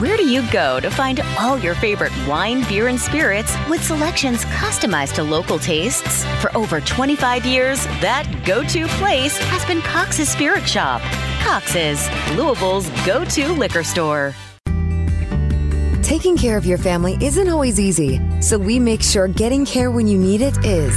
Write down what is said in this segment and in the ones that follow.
Where do you go to find all your favorite wine, beer, and spirits with selections customized to local tastes? For over 25 years, that go to place has been Cox's Spirit Shop. Cox's, Louisville's go to liquor store. Taking care of your family isn't always easy, so we make sure getting care when you need it is.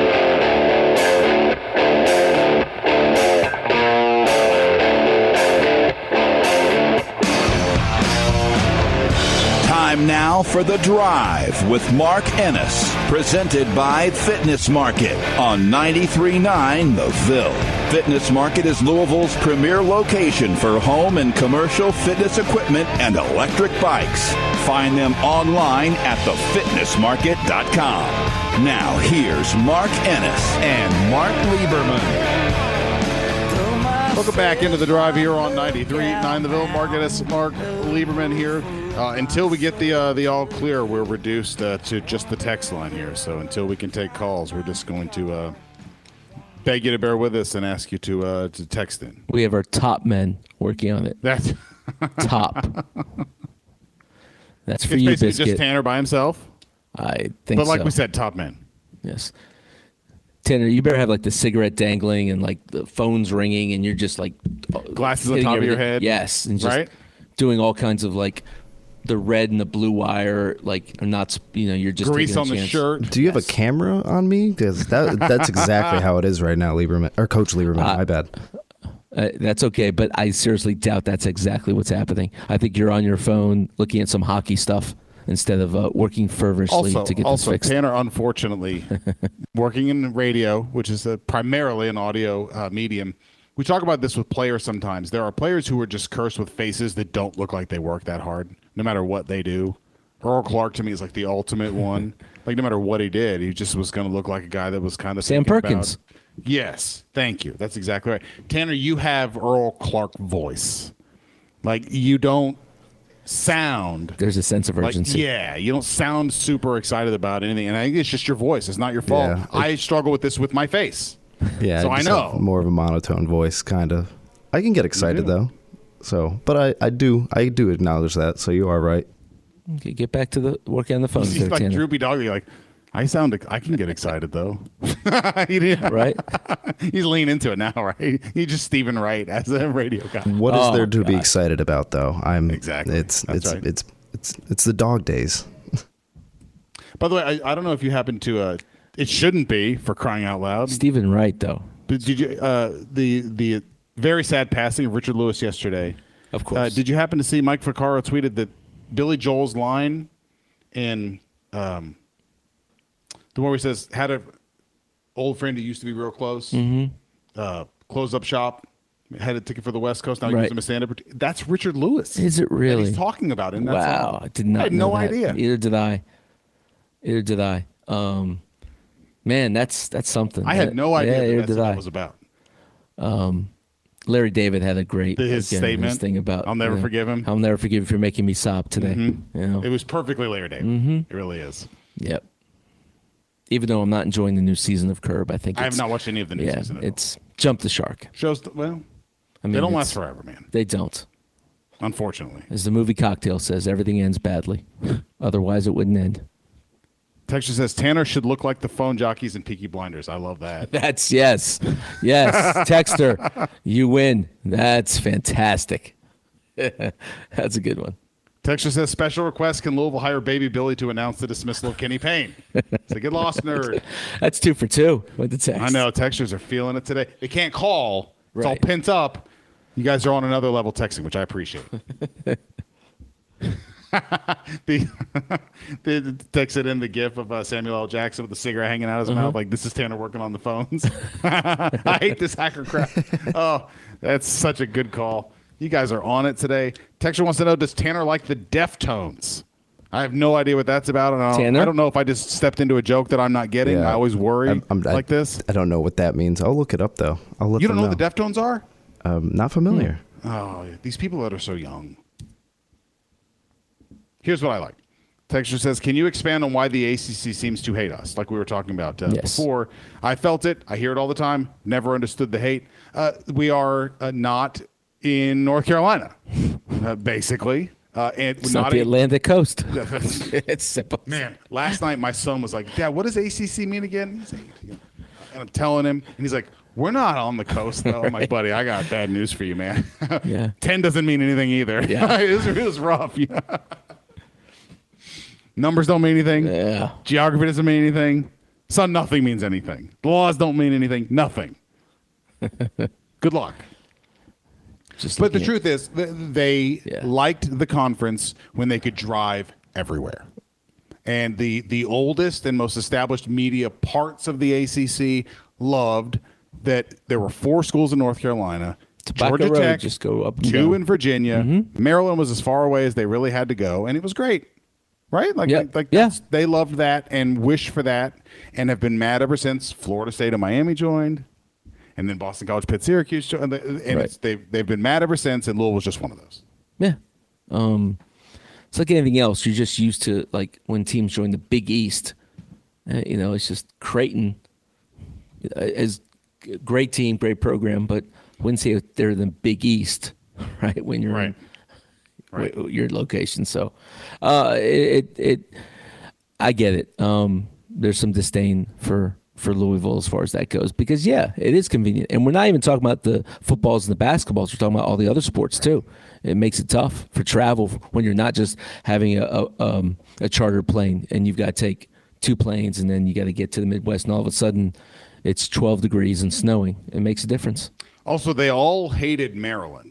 Time now for The Drive with Mark Ennis, presented by Fitness Market on 93.9 The Ville. Fitness Market is Louisville's premier location for home and commercial fitness equipment and electric bikes. Find them online at thefitnessmarket.com. Now, here's Mark Ennis and Mark Lieberman. Welcome back into the drive here on 93.9 The Ville. Mark Ennis, Mark Lieberman here. Uh, until we get the uh, the all clear, we're reduced uh, to just the text line here. So until we can take calls, we're just going to uh, beg you to bear with us and ask you to uh, to text in. We have our top men working on it. That's top. That's for it's you, basically biscuit. just Tanner by himself. I think But like so. we said, top men. Yes. Tanner, you better have like the cigarette dangling and like the phones ringing, and you're just like Glasses on top of your head? Yes, and just Right? doing all kinds of like the red and the blue wire, like are not you know you're just Grease taking a on the shirt. Do you have a camera on me? Because that that's exactly how it is right now, Lieberman or Coach Lieberman. my bad. Uh, that's okay, but I seriously doubt that's exactly what's happening. I think you're on your phone looking at some hockey stuff instead of uh, working fervently Also, to get also this fixed. Tanner, unfortunately, working in radio, which is a, primarily an audio uh, medium, we talk about this with players sometimes. There are players who are just cursed with faces that don't look like they work that hard, no matter what they do. Earl Clark to me is like the ultimate one. like no matter what he did, he just was going to look like a guy that was kind of Sam thinking about- Perkins. Yes, thank you. That's exactly right. Tanner, you have Earl Clark voice. Like you don't sound There's a sense of like, urgency. yeah, you don't sound super excited about anything, and I think it's just your voice. It's not your fault. Yeah. I struggle with this with my face. Yeah, So I know. more of a monotone voice, kind of. I can get excited though, so but I, I do I do acknowledge that. So you are right. Okay, get back to the working on the phone. He's like droopy dog. You're like, I sound. I can get excited though. Right? He's leaning into it now, right? He's just Steven Wright as a radio guy. What is Oh, there to be excited about though? I'm Exactly. It's That's it's right. it's it's it's the dog days. By the way, I, I don't know if you happen to. Uh, it shouldn't be for crying out loud. Steven Wright, though. But did you uh, the the very sad passing of Richard Lewis yesterday? Of course. Uh, did you happen to see Mike Vaccaro tweeted that Billy Joel's line in um, the one where he says had a old friend who used to be real close, Mm-hmm. uh, closed up shop, had a ticket for the West Coast. Now Right. him a stand up. That's Richard Lewis. Is it really? he's talking about that wow. I did not. I had know no that. idea. Either did I. Either did I. Um, man, that's that's something. I had no idea Yeah, that that's did what I. that was about. Larry David had a great His again, statement, thing about "I'll never you know, forgive him." I'll never forgive you for making me sob today. You know? It was perfectly Larry David. Mm-hmm. It really is. Yep. Even though I'm not enjoying the new season of Curb, I think I have not watched any of the new yeah, season. At all. it's jumped the shark. shows. Well, I mean, they don't last forever, man. They don't. Unfortunately. As the movie Cocktail says, everything ends badly. Otherwise, it wouldn't end. Texture says Tanner should look like the phone jockeys and Peaky Blinders. I love that. That's yes, yes. Texter, you win. That's fantastic. That's a good one. Texture says special request: Can Louisville hire Baby Billy to announce the dismissal of Kenny Payne? It's a good lost nerd. That's two for two with the text. I know textures are feeling it today. They can't call. It's all pent up. You guys are on another level texting, which I appreciate. the, the texted in the gif of uh, Samuel L. Jackson with the cigarette hanging out of his Uh-huh. mouth, like this is Tanner working on the phones. I hate this hacker crap. Oh, that's such a good call. You guys are on it today. Texture wants to know: Does Tanner like the Deftones? I have no idea what that's about, and I don't, Tanner? I don't know if I just stepped into a joke that I'm not getting. Yeah. I always worry I'm- I'm- I- like this. I don't know what that means. I'll look it up though. I'll let You don't them know what the Deftones are? Um, not familiar. Oh, these people that are so young. Here's what I like. Texture says, "Can you expand on why the ACC seems to hate us? Like we were talking about uh, Yes. before. I felt it. I hear it all the time. Never understood the hate. Uh, we are uh, not in North Carolina, uh, basically, uh, and It's not, the a- Atlantic coast. it's simple. Man, last night my son was like, Dad, what does ACC mean again? And I'm telling him, and he's like, We're not on the coast, though. I'm like, Buddy, I got bad news for you, man. Yeah. 10 doesn't mean anything either. Yeah. it, was, it was rough. Yeah. Numbers don't mean anything. Yeah. Geography doesn't mean anything. So nothing means anything. The laws don't mean anything. Nothing. Good luck. Just But the at- truth is, they Yeah. liked the conference when they could drive everywhere. And the the oldest and most established media parts of the ACC loved that there were four schools in North Carolina, Tobacco Georgia Road, Tech, just go up two down. Mm-hmm. in Virginia. Maryland was as far away as they really had to go, and it was great. Right? Like, Yeah. like Yeah. they loved that and wish for that, and have been mad ever since Florida State and Miami joined, and then Boston College, Pitt, Syracuse, joined, and Right. it's, they've they've been mad ever since, and Louisville was just one of those. Yeah. Um, it's like anything else. You're just used to like when teams join the Big East. Uh, you know, it's just Creighton uh, is a great team, great program, but wouldn't say they're the Big East, right? When you're in Right. w- your location. So, uh, it, it, it I get it. Um, there's some disdain for for Louisville as far as that goes because yeah, it is convenient, and we're not even talking about the footballs and the basketballs. We're talking about all the other sports too. It makes it tough for travel when you're not just having a a, um, a chartered plane and you've got to take two planes and then you got to get to the Midwest, and all of a sudden it's 12 degrees and snowing. It makes a difference. Also, they all hated Maryland.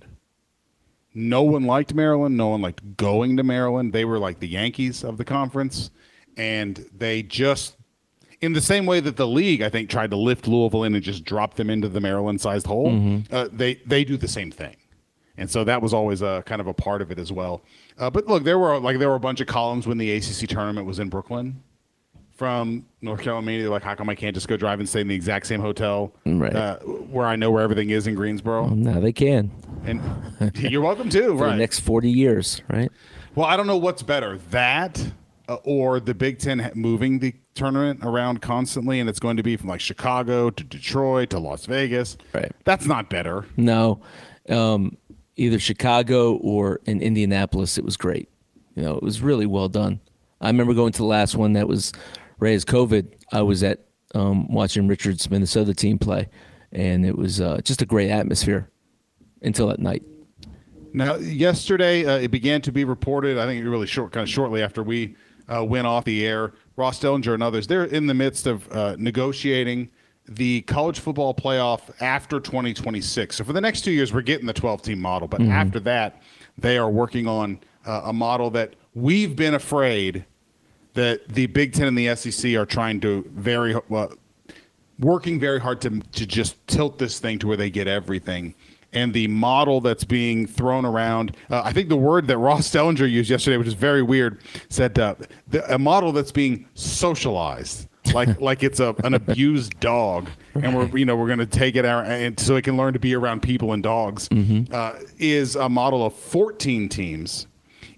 No one liked Maryland. No one liked going to Maryland. They were like the Yankees of the conference, and they just, in the same way that the league, I think, tried to lift Louisville in and just drop them into the Maryland-sized hole. Uh, they they do the same thing, and so that was always a kind of a part of it as well. Uh, but look, there were like there were a bunch of columns when the ACC tournament was in Brooklyn from North Carolina. Like, how come I can't just go drive and stay in the exact same hotel Right. uh, where I know where everything is in Greensboro? No, they can And you're welcome too, for right? the next 40 years, right? well, I don't know what's better, that uh, or the Big Ten moving the tournament around constantly, and it's going to be from like Chicago to Detroit to Las Vegas. Right. That's not better. No, um, either Chicago or in Indianapolis. It was great. You know, it was really well done. I remember going to the last one that was as COVID. I was at um, watching Richard's Minnesota team play, and it was uh, just a great atmosphere until at night. Now, yesterday uh, it began to be reported. I think really short, kind of shortly after we uh, went off the air. Ross Dellenger and others they're in the midst of uh, negotiating the college football playoff after 2026. So for the next two years, we're getting the 12 team model, but after that, they are working on uh, a model that we've been afraid that the Big Ten and the SEC are trying to very well, working very hard to to just tilt this thing to where they get everything. And the model that's being thrown around, uh, I think the word that Ross Dellenger used yesterday, which is very weird, said uh, the, a model that's being socialized, like like it's a an abused dog, and we're you know we're going to take it out and so it can learn to be around people and dogs, uh, is a model of 14 teams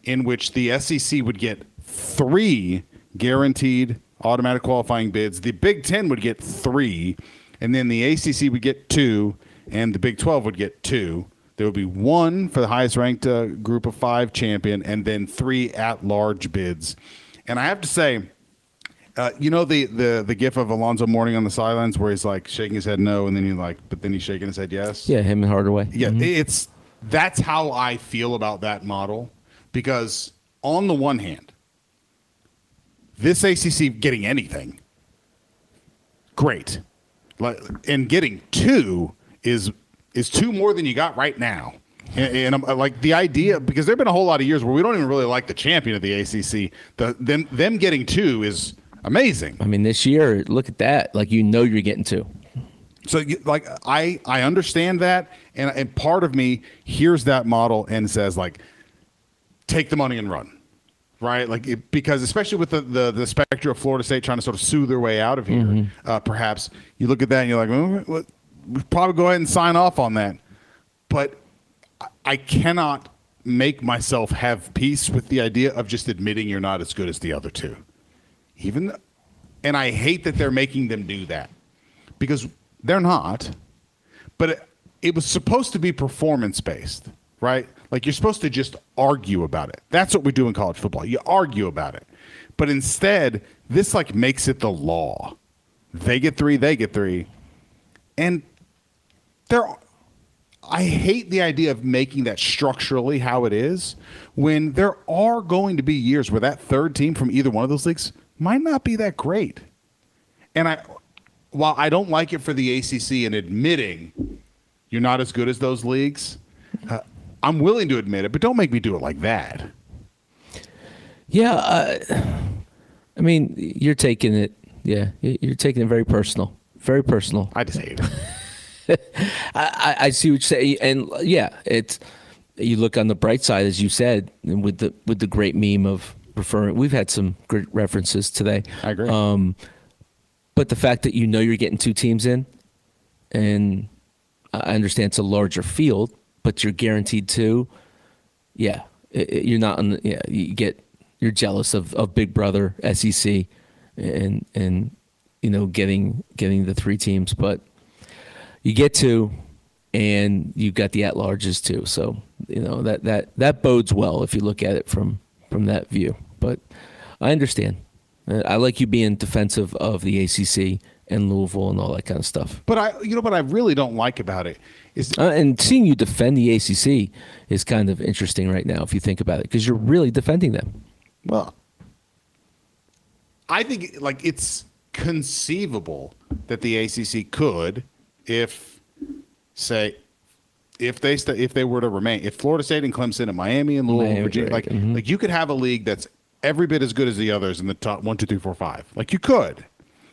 in which the SEC would get three guaranteed automatic qualifying bids. The Big Ten would get three, and then the ACC would get two, and the Big 12 would get two. There would be one for the highest ranked uh, group of five champion, and then three at large bids. And I have to say, Uh, you know the the the gif of Alonzo Mourning on the sidelines where he's like shaking his head no, and then he like, but then he's shaking his head yes. Yeah, him and Hardaway. Yeah, Mhm. it's that's how I feel about that model because on the one hand, this ACC getting anything, great, like and getting two is is two more than you got right now. And, and I'm like the idea because there've been a whole lot of years where we don't even really like the champion of the ACC. The them them getting two is amazing. I mean, this year, look at that. Like you know, you're getting two. So, you- like, I I understand that, and and part of me hears that model and says like, take the money and run, right? Like, it, because especially with the, the the specter of Florida State trying to sort of sue their way out of here, uh, perhaps you look at that and you're like, well, what- we probably go ahead and sign off on that, but I- I cannot make myself have peace with the idea of just admitting you're not as good as the other two, even, and I hate that they're making them do that because they're not. But it, it was supposed to be performance based, right? Like you're supposed to just argue about it. That's what we do in college football. You argue about it. But instead, this like makes it the law. They get 3, they get 3. And there I hate the idea of making that structurally how it is when there are going to be years where that third team from either one of those leagues might not be that great. And I, while I don't like it for the ACC in admitting you're not as good as those leagues, uh, I'm willing to admit it, but don't make me do it like that. Yeah, uh, I mean, you're taking it. Yeah, you're taking it very personal. Very personal. I just hate it. I, I I see what you say, and yeah, it's. You look on the bright side, as you said, and with the with the great meme of referring. We've had some great references today. I agree. Um, but the fact that you know you're getting two teams in, and I understand it's a larger field, but you're guaranteed two. Yeah, it, it- you're not. On the, yeah, you get you're jealous of, of Big Brother SEC, and and you know getting getting the three teams, but you get two, and you've got the at larges too. So you know that that that bodes well if you look at it from from that view. But I understand. I like you being defensive of the ACC and Louisville and all that kind of stuff. But I, you know, what I really don't like about it is Uh, and seeing you defend the ACC is kind of interesting right now if you think about it because you're really defending them. Well, I think like it's conceivable that the ACC could, if say, if they st- if they were to remain, if Florida State and Clemson and Miami and Louisville, Miami, Virginia, like mhm. like you could have a league that's every bit as good as the others in the top one, two, three, four, five. Like you could,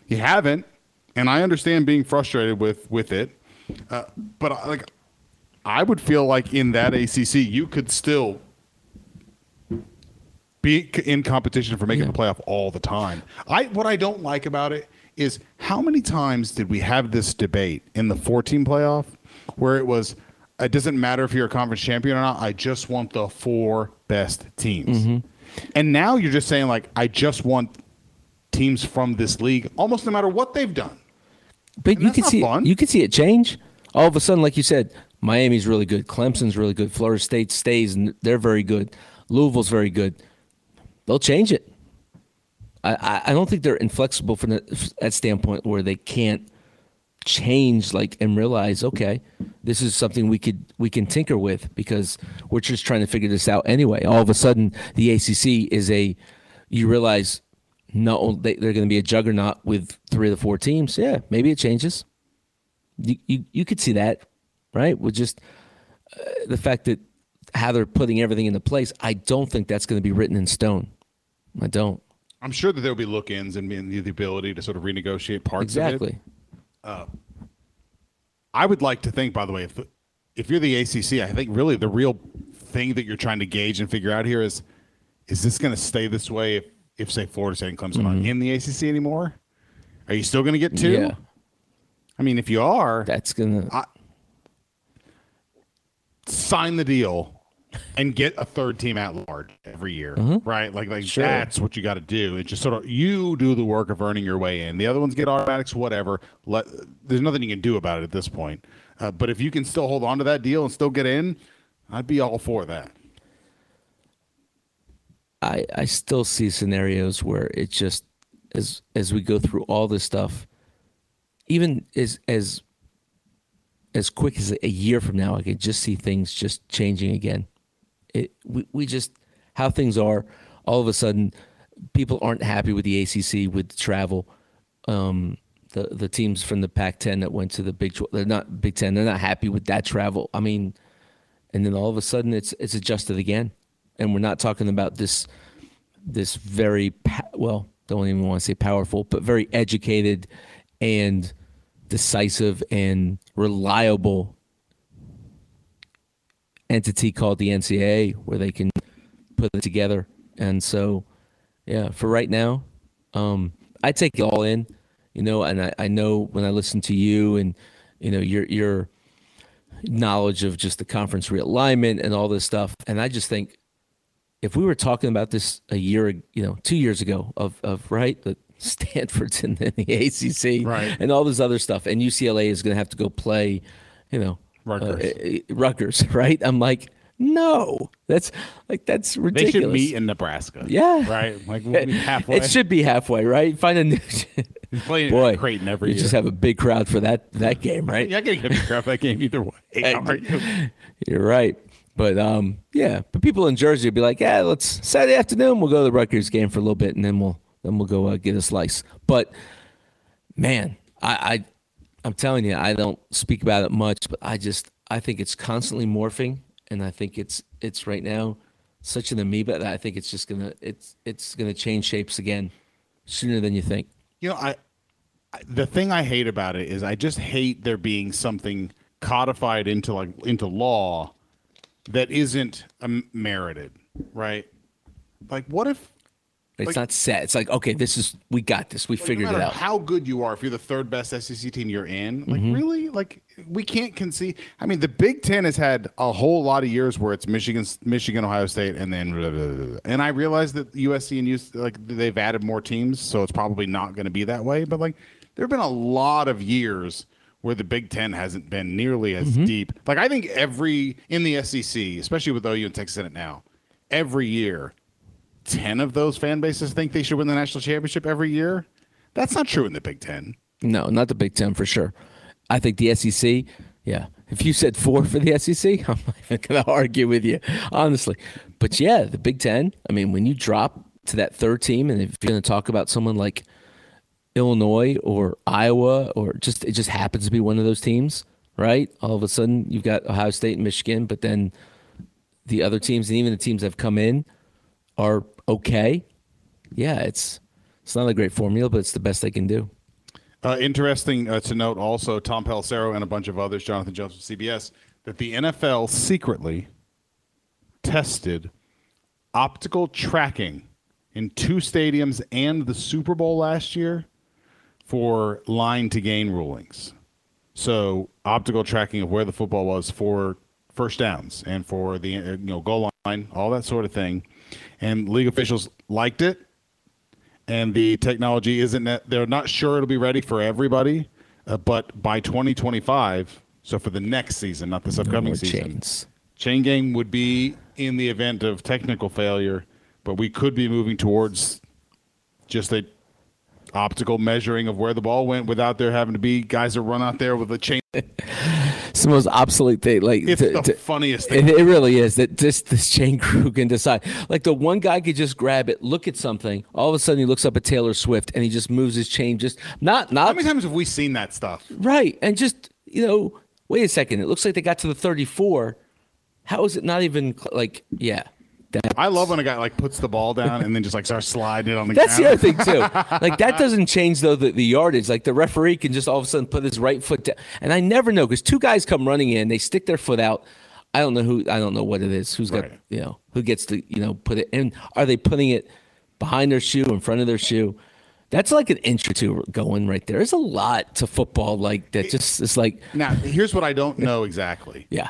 you haven't, and I understand being frustrated with with it, uh, but I- like I would feel like in that ACC you could still be in competition for making the playoff all the time. I what I don't like about it is how many times did we have this debate in the 14 playoff where it was uh, it doesn't matter if you're a conference champion or not. I just want the four best teams. Mm-hmm. And now you're just saying like I just want teams from this league almost no matter what they've done. But you can see fun. you can see it change. All of a sudden, like you said, Miami's really good. Clemson's really good. Florida State stays, and they're very good. Louisville's very good. They'll change it. I, I, I don't think they're inflexible from that standpoint where they can't change like and realize okay this is something we could we can tinker with because we're just trying to figure this out anyway all of a sudden the acc is a you realize no they, they're going to be a juggernaut with three of the four teams. Yeah maybe it changes. You you, you could see that right? With just uh, the fact that how they're putting everything into place i don't think that's going to be written in stone. I don't. I'm sure that there'll be look-ins and the the ability to sort of renegotiate parts of it. exactly. Uh, I would like to think, by the way, if if you're the ACC, I think really the real thing that you're trying to gauge and figure out here is is this going to stay this way if, if say Florida State and Clemson aren't in the ACC anymore? Are you still going to get two? Yeah. I mean, if you are, that's going to sign the deal and get a third team at large every year, right? Like, like Sure. that's what you got to do. It's just sort of you do the work of earning your way in. The other ones get automatics, whatever. Let there's nothing you can do about it at this point. Uh, but if you can still hold on to that deal and still get in, I'd be all for that. I, I still see scenarios where it just as as we go through all this stuff, even as as as quick as a year from now, I could just see things just changing again. It we, we just how things are. All of a sudden, people aren't happy with the ACC with travel. Um, the the teams from the Pac-10 that went to the Big 12, they're not Big Ten. They're not happy with that travel. I mean, and then all of a sudden it's it's adjusted again, and we're not talking about this this very well don't even want to say powerful, but very educated and decisive and reliable entity called the NCAA where they can put it together. And so, yeah, for right now, um, I take it all in, you know, and I, I know when I listen to you and, you know, your, your knowledge of just the conference realignment and all this stuff. And I just think if we were talking about this a year, you know, two years ago of, of right, the Stanford's in the ACC right. and all this other stuff, and UCLA is going to have to go play, you know, Rutgers. Uh, Rutgers, right? I'm like, no, that's like that's ridiculous. They should meet in Nebraska. Yeah, right. Like we'll halfway. It should be halfway, right? Find a new. playing Boy, Creighton every you year. just have a big crowd for that that game, right? yeah, I get a big crowd for that game either way. You're right. But um, yeah, but people in Jersey would be like, yeah, let's Saturday afternoon we'll go to the Rutgers game for a little bit, and then we'll then we'll go uh, get a slice. But man, I, I I'm telling you, I don't speak about it much, but I just I think it's constantly morphing, and I think it's it's right now such an amoeba that I think it's just gonna it's it's gonna change shapes again sooner than you think. You know, I, I the thing I hate about it is I just hate there being something codified into like into law that isn't um, merited, right? Like, what if it's like, not set? It's like, okay, this is we got this. We like, figured no it out. How good you are if you're the third best SEC team you're in? Like, mm-hmm. really? Like, we can't concede. I mean, the Big Ten has had a whole lot of years where it's Michigan, Michigan, Ohio State, and then blah, blah, blah, and I realize that USC and UC, like they've added more teams, so it's probably not going to be that way. But like, there have been a lot of years where the Big Ten hasn't been nearly as mm-hmm. deep. Like I think every in the SEC, especially with OU and Texas in it now, every year, ten of those fan bases think they should win the national championship every year. That's not true in the Big Ten. No, not the Big Ten for sure. I think the SEC. Yeah, if you said four for the SEC, I'm not going to argue with you, honestly. But yeah, the Big Ten. I mean, when you drop to that third team, and if you're going to talk about someone like Illinois or Iowa or just it just happens to be one of those teams, right? All of a sudden you've got Ohio State and Michigan, but then the other teams and even the teams that have come in are okay. Yeah, it's it's not a great formula, but it's the best they can do. Uh, interesting uh, to note also, Tom Pelissero and a bunch of others, Jonathan Jones from CBS, that the NFL secretly tested optical tracking in two stadiums and the Super Bowl last year for line to gain rulings. So optical tracking of where the football was for first downs and for the you know goal line, all that sort of thing. And league officials liked it. And the technology isn't that they're not sure it'll be ready for everybody, uh, but by 2025, so for the next season, not this upcoming no season, chains. chain game would be in the event of technical failure, but we could be moving towards just a optical measuring of where the ball went without there having to be guys that run out there with a chain. it's the most obsolete thing. Like it's to, the to, funniest thing. It, it really is that this this chain crew can decide. Like the one guy could just grab it, look at something. All of a sudden, he looks up at Taylor Swift and he just moves his chain. Just not not. How many times have we seen that stuff? Right, and just you know, wait a second. It looks like they got to the thirty-four. How is it not even like yeah? That, I love when a guy like puts the ball down and then just like starts sliding it on the That's ground. the other thing too. Like that doesn't change though the, the yardage. Like the referee can just all of a sudden put his right foot down, and I never know because two guys come running in, they stick their foot out. I don't know who. I don't know what it is. Who's got Right. you know who gets to you know put it in? Are they putting it behind their shoe, in front of their shoe? That's like an inch or two going right there. There's a lot to football like that. Just it's like Now, here's what I don't know exactly. yeah.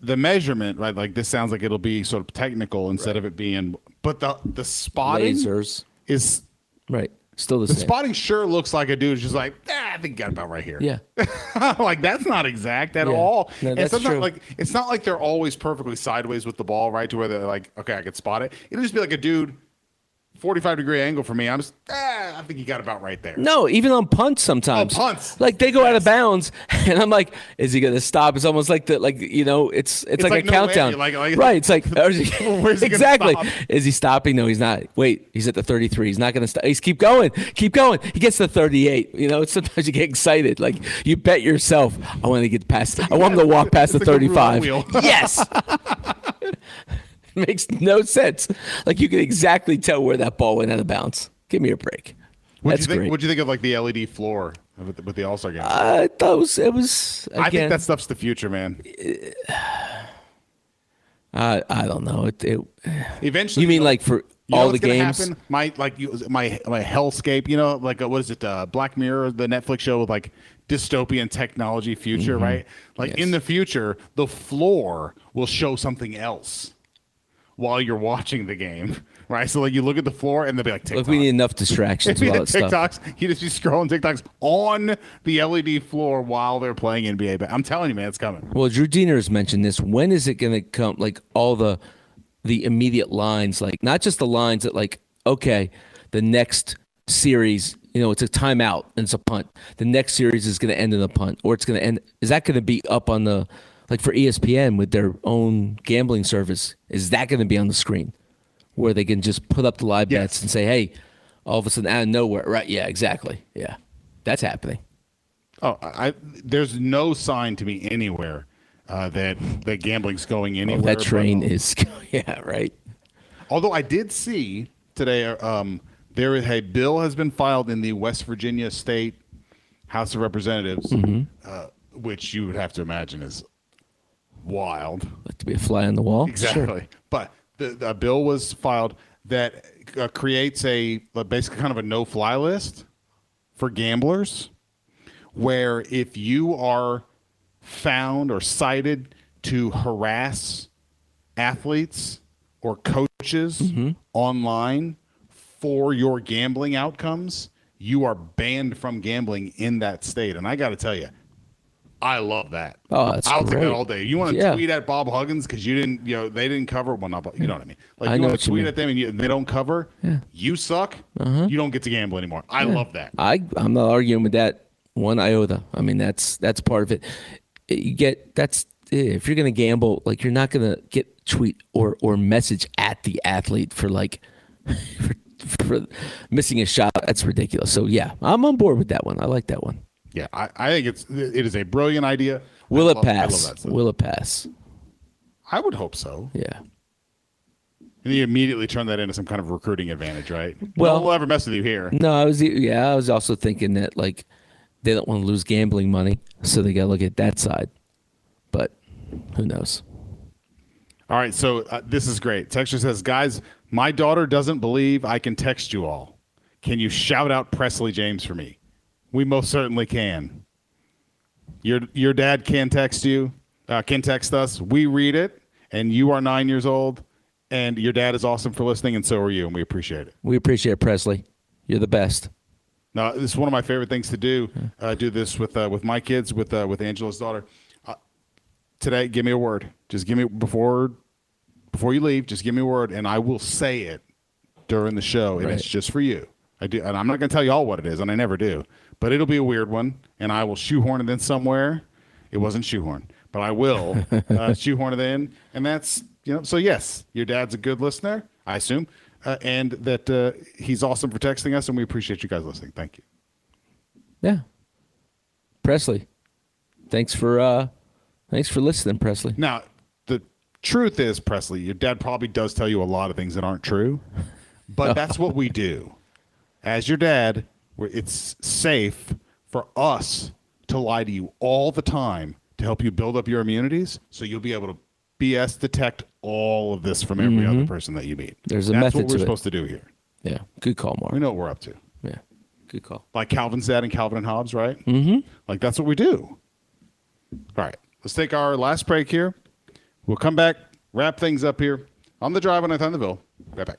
The measurement, right? Like this sounds like it'll be sort of technical instead of it being, but the the spotting Lasers. is Right. Still the, the same. spotting sure looks like a dude who's just like, ah, I think got about right here. Yeah. like that's not exact at Yeah. all. No, and that's sometimes, true. like it's not like they're always perfectly sideways with the ball, right? To where they're like, okay, I could spot it. It'll just be like a dude, forty-five degree angle for me. I'm just, ah, I think he got about right there. No, even on punts sometimes. Oh, punts. Like they go out of bounds, and I'm like, is he gonna stop? It's almost like the like you know, it's it's, It's like, like a no countdown. Like- like- right. It's like he- Where's he exactly. Is he stopping? No, he's not. Wait, he's at the 33. He's not gonna stop. He's keep going, keep going. He gets to 38. You know, sometimes you get excited. Like you bet yourself, I want to get past. I want him to walk past the like 35. wheel. Yes. Makes no sense. Like you can exactly tell where that ball went out of bounds. Give me a break. What'd That's you think? great. What'd you think of like the LED floor with the, with the All Star game? I thought it was. It was again, I think that stuff's the future, man. I I don't know. It, it Eventually, you mean like for you all the games? Happen? My like you, my my hellscape. You know, like uh, what is it? Uh, Black Mirror, the Netflix show with like dystopian technology future, Mm-hmm. right? Like in the future, the floor will show something else while you're watching the game, right? So like you look at the floor and they'll be like TikTok. Look, we need enough distractions with all stuff. TikToks, you just be scrolling TikToks on the LED floor while they're playing NBA. But I'm telling you, man, it's coming. Well, Drew Deener has mentioned this. When is it going to come? Like all the the immediate lines, like not just the lines that like okay, the next series, you know, it's a timeout and it's a punt. The next series is going to end in a punt, or it's going to end. Is that going to be up on the like for ESPN with their own gambling service? Is that going to be on the screen where they can just put up the live bets and say, hey, all of a sudden out of nowhere, right? Yeah, exactly. Yeah, that's happening. Oh, I, there's no sign to me anywhere uh, that that gambling's going anywhere. Oh, that but- train is, yeah, right. Although I did see today, um, there is a bill has been filed in the West Virginia State House of Representatives, Mm-hmm. uh, which you would have to imagine is wild. Like to be a fly on the wall. Exactly. But the, the bill was filed that uh, creates a basically kind of a no-fly list for gamblers, where if you are found or cited to harass athletes or coaches online for your gambling outcomes, you are banned from gambling in that state. And I got to tell you, I love that. Oh, that's I'll take that all day. You want to Yeah. tweet at Bob Huggins because you didn't, you know, they didn't cover. Well, not, you know what I mean. Like I you want to tweet at them and, you, they don't cover. You suck. Uh-huh. You don't get to gamble anymore. I love that. I I'm not arguing with that one iota. I mean that's that's part of it. You get that's eh, if you're gonna gamble, like you're not gonna get tweet or or message at the athlete for like for, for missing a shot. That's ridiculous. So yeah, I'm on board with that one. I like that one. Yeah, I, I think it's it is a brilliant idea. Will I it love- pass? Will it pass? I would hope so. Yeah. And you immediately turn that into some kind of recruiting advantage, right? Well- no one will ever mess with you here. No, I was yeah, I was also thinking that like they don't want to lose gambling money, so they got to look at that side. But who knows? All right, so uh, this is great. Texture says, guys, my daughter doesn't believe I can text you all. Can you shout out Presley James for me? We most certainly can. Your your dad can text you, uh, can text us. We read it, and you are nine years old, and your dad is awesome for listening, and so are you, and we appreciate it. We appreciate it, Presley. You're the best. No, this is one of my favorite things to do. Uh, do this with uh, with my kids, with uh, with Angela's daughter. Uh, today, give me a word. Just give me before before you leave. Just give me a word, and I will say it during the show, and Right. it's just for you. I do, and I'm not going to tell you all what it is, and I never do. But it'll be a weird one, and I will shoehorn it in somewhere. It wasn't shoehorn, but I will uh, shoehorn it in, and that's you know. So yes, your dad's a good listener, I assume, uh, and that uh, he's awesome for texting us, and we appreciate you guys listening. Thank you. Yeah. Presley. Thanks for uh thanks for listening, Presley. Now, the truth is, Presley, your dad probably does tell you a lot of things that aren't true, but that's what we do. As your dad, it's safe for us to lie to you all the time to help you build up your immunities so you'll be able to BS detect all of this from every other person that you meet. Mm-hmm. There's a That's method what we're to it. supposed to do here. Yeah. Good call, Mark. We know what we're up to. Yeah. Good call. Like Calvin's dad and Calvin and Hobbes, right? Mm-hmm. Like that's what we do. All right, let's take our last break here. We'll come back, wrap things up here on the drive on Thunderville. Right back.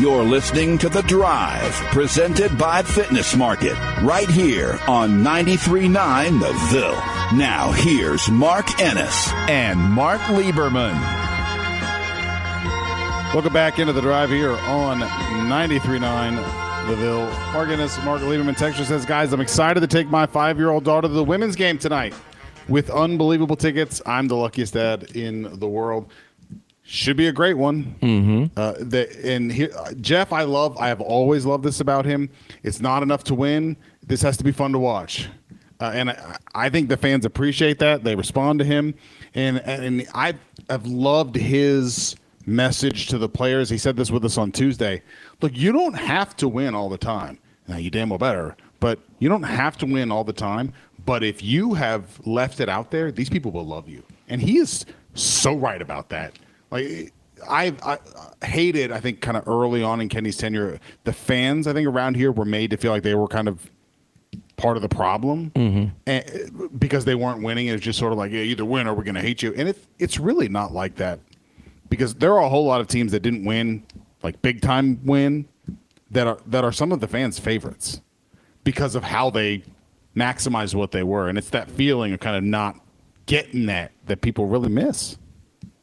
You're listening to The Drive, presented by Fitness Market, right here on 93.9 The Ville. Now, here's Mark Ennis and Mark Lieberman. Welcome back into the drive here on 93.9 The Ville. Mark Ennis, Mark Lieberman, Texture says, guys, I'm excited to take my five year old daughter to the women's game tonight with unbelievable tickets. I'm the luckiest dad in the world. Should be a great one. Mm-hmm. Uh, the, and here, Jeff, I love. I have always loved this about him. It's not enough to win. This has to be fun to watch, uh, and I, I think the fans appreciate that. They respond to him, and and I have loved his message to the players. He said this with us on Tuesday. Look, you don't have to win all the time. Now you damn well better, but you don't have to win all the time. But if you have left it out there, these people will love you, and he is so right about that. Like I, I hated, I think, kind of early on in Kenny's tenure, the fans. I think around here were made to feel like they were kind of part of the problem, Mm-hmm. and, because they weren't winning. It was just sort of like, yeah, either win or we're going to hate you. And it, it's really not like that, because there are a whole lot of teams that didn't win, like big time win, that are that are some of the fans' favorites because of how they maximized what they were, and it's that feeling of kind of not getting that that people really miss.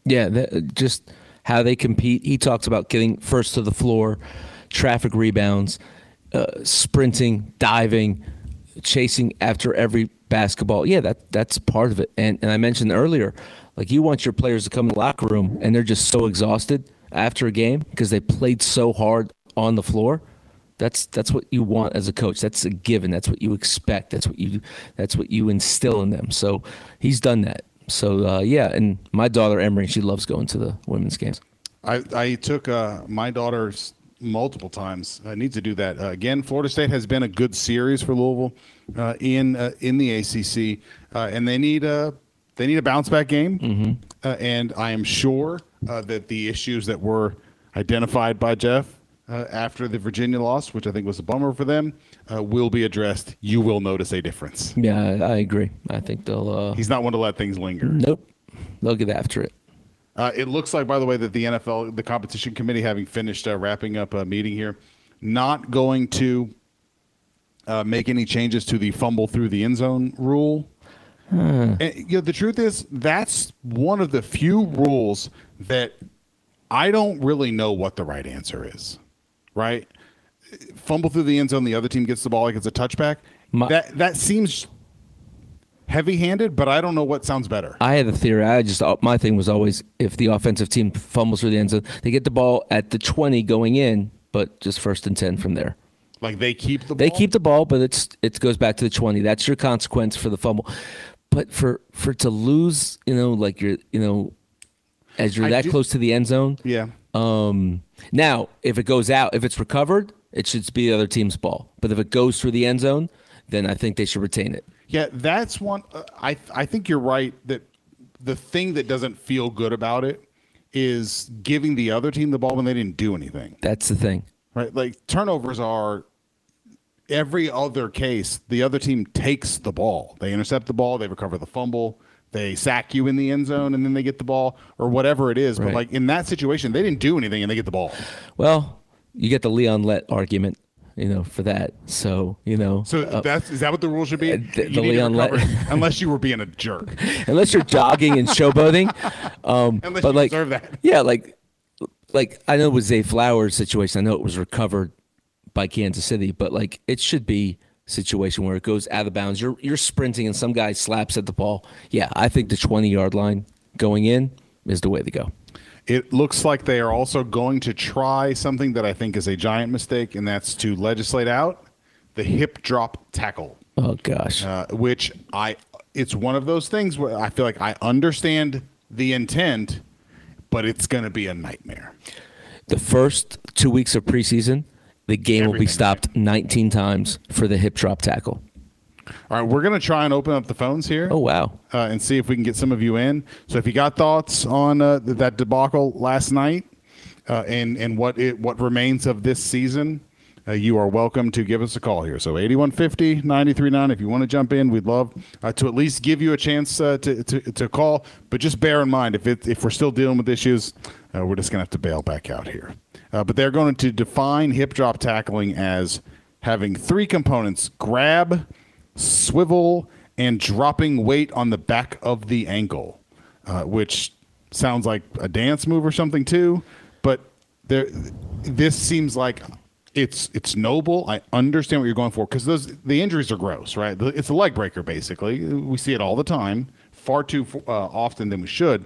Yeah, that, just how they compete. He talks about getting first to the floor, traffic rebounds, uh, sprinting, diving, chasing after every basketball. Yeah, that that's part of it. And and I mentioned earlier, like you want your players to come in the locker room and they're just so exhausted after a game because they played so hard on the floor. That's that's what you want as a coach. That's a given. That's what you expect. That's what you that's what you instill in them. So he's done that. So uh, yeah, and my daughter Emery, she loves going to the women's games. I, I took uh, my daughters multiple times. I need to do that uh, again. Florida State has been a good series for Louisville uh, in uh, in the ACC, uh, and they need a they need a bounce back game. Uh, and I am sure uh, that the issues that were identified by Jeff uh, after the Virginia loss, which I think was a bummer for them, uh, will be addressed. You will notice a difference. Yeah, I, I agree. I think they'll. Uh, He's not one to let things linger. nope, they'll get after it. Uh, it looks like, by the way, that the NFL, the competition committee, having finished uh, wrapping up a meeting here, not going to uh, make any changes to the fumble through the end zone rule. And, you know, the truth is, that's one of the few rules that I don't really know what the right answer is. Right? Fumble through the end zone, the other team gets the ball like it's a touchback. My- that that seems heavy-handed, but I don't know what sounds better. I had a theory. I just uh, my thing was always if the offensive team fumbles through the end zone, they get the ball at the twenty going in, but just first and ten from there. Like they keep the They ball? keep the ball, but it's it goes back to the twenty. That's your consequence for the fumble. But for for to lose, you know, like you're you know, as you're I that do- close to the end zone. Yeah. Um, now, if it goes out, if it's recovered, it should be the other team's ball. But if it goes through the end zone, then I think they should retain it. Yeah, that's one. Uh, I I think you're right that the thing that doesn't feel good about it is giving the other team the ball when they didn't do anything. That's the thing. Right? Like turnovers are every other case. The other team takes the ball. They intercept the ball. They recover the fumble. They sack you in the end zone, and then they get the ball or whatever it is. But like in that situation, they didn't do anything, and they get the ball. Well, you get the Leon Lett argument, you know, for that. So you know, So uh, that's is that what the rule should be? uh, the- the Leon Lett- unless you were being a jerk. unless you're jogging and showboating, um, Unless but you like, deserve that. yeah, like like I know it was a Flowers' situation, I know it was recovered by Kansas City, but like it should be situation where it goes out of bounds. You're you're sprinting and some guy slaps at the ball. Yeah, I think the 20 yard line going in is the way to go. It looks like they are also going to try something that I think is a giant mistake, and that's to legislate out the hip drop tackle. Oh gosh, uh, which I it's one of those things where I feel like I understand the intent, but it's going to be a nightmare. The first two weeks of preseason, the game Everything will be stopped 19 times for the hip drop tackle. All right, we're going to try and open up the phones here. Oh wow! Uh, and see if we can get some of you in. So if you got thoughts on uh, that debacle last night uh, and and what it what remains of this season, uh, you are welcome to give us a call here. So 8150 939. If you want to jump in, we'd love uh, to at least give you a chance uh, to, to, to call. But just bear in mind, if, it, if we're still dealing with issues, uh, we're just going to have to bail back out here. Uh, but they're going to define hip drop tackling as having three components grab, swivel, and dropping weight on the back of the ankle, uh, which sounds like a dance move or something too. But there, this seems like it's it's noble. I understand what you're going for because those the injuries are gross, right? It's a leg breaker basically. We see it all the time, far too uh, often than we should.